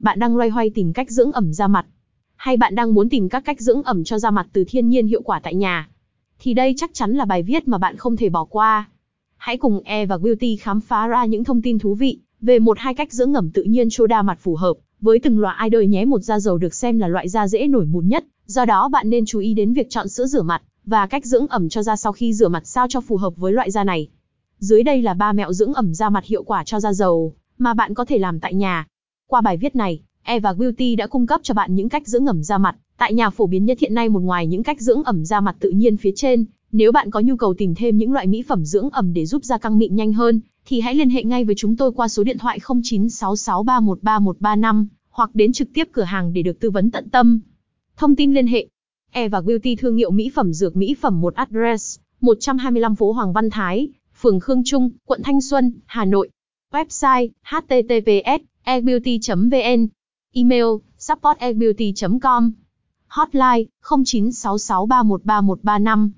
Bạn đang loay hoay tìm cách dưỡng ẩm da mặt, hay bạn đang muốn tìm các cách dưỡng ẩm cho da mặt từ thiên nhiên hiệu quả tại nhà? Thì đây chắc chắn là bài viết mà bạn không thể bỏ qua. Hãy cùng E và Beauty khám phá ra những thông tin thú vị về một hai cách dưỡng ẩm tự nhiên cho da mặt phù hợp với từng loại ai đời nhé. Một da dầu được xem là loại da dễ nổi mụn nhất, do đó bạn nên chú ý đến việc chọn sữa rửa mặt và cách dưỡng ẩm cho da sau khi rửa mặt sao cho phù hợp với loại da này. Dưới đây là ba mẹo dưỡng ẩm da mặt hiệu quả cho da dầu mà bạn có thể làm tại nhà. Qua bài viết này, Eva Beauty đã cung cấp cho bạn những cách dưỡng ẩm da mặt tại nhà phổ biến nhất hiện nay một ngoài những cách dưỡng ẩm da mặt tự nhiên phía trên, nếu bạn có nhu cầu tìm thêm những loại mỹ phẩm dưỡng ẩm để giúp da căng mịn nhanh hơn, thì hãy liên hệ ngay với chúng tôi qua số điện thoại 0966313135 hoặc đến trực tiếp cửa hàng để được tư vấn tận tâm. Thông tin liên hệ Eva Beauty thương hiệu mỹ phẩm dược mỹ phẩm một address 125 phố Hoàng Văn Thái, phường Khương Trung, quận Thanh Xuân, Hà Nội. Website https ebeauty.vn Email support com Hotline 0966313135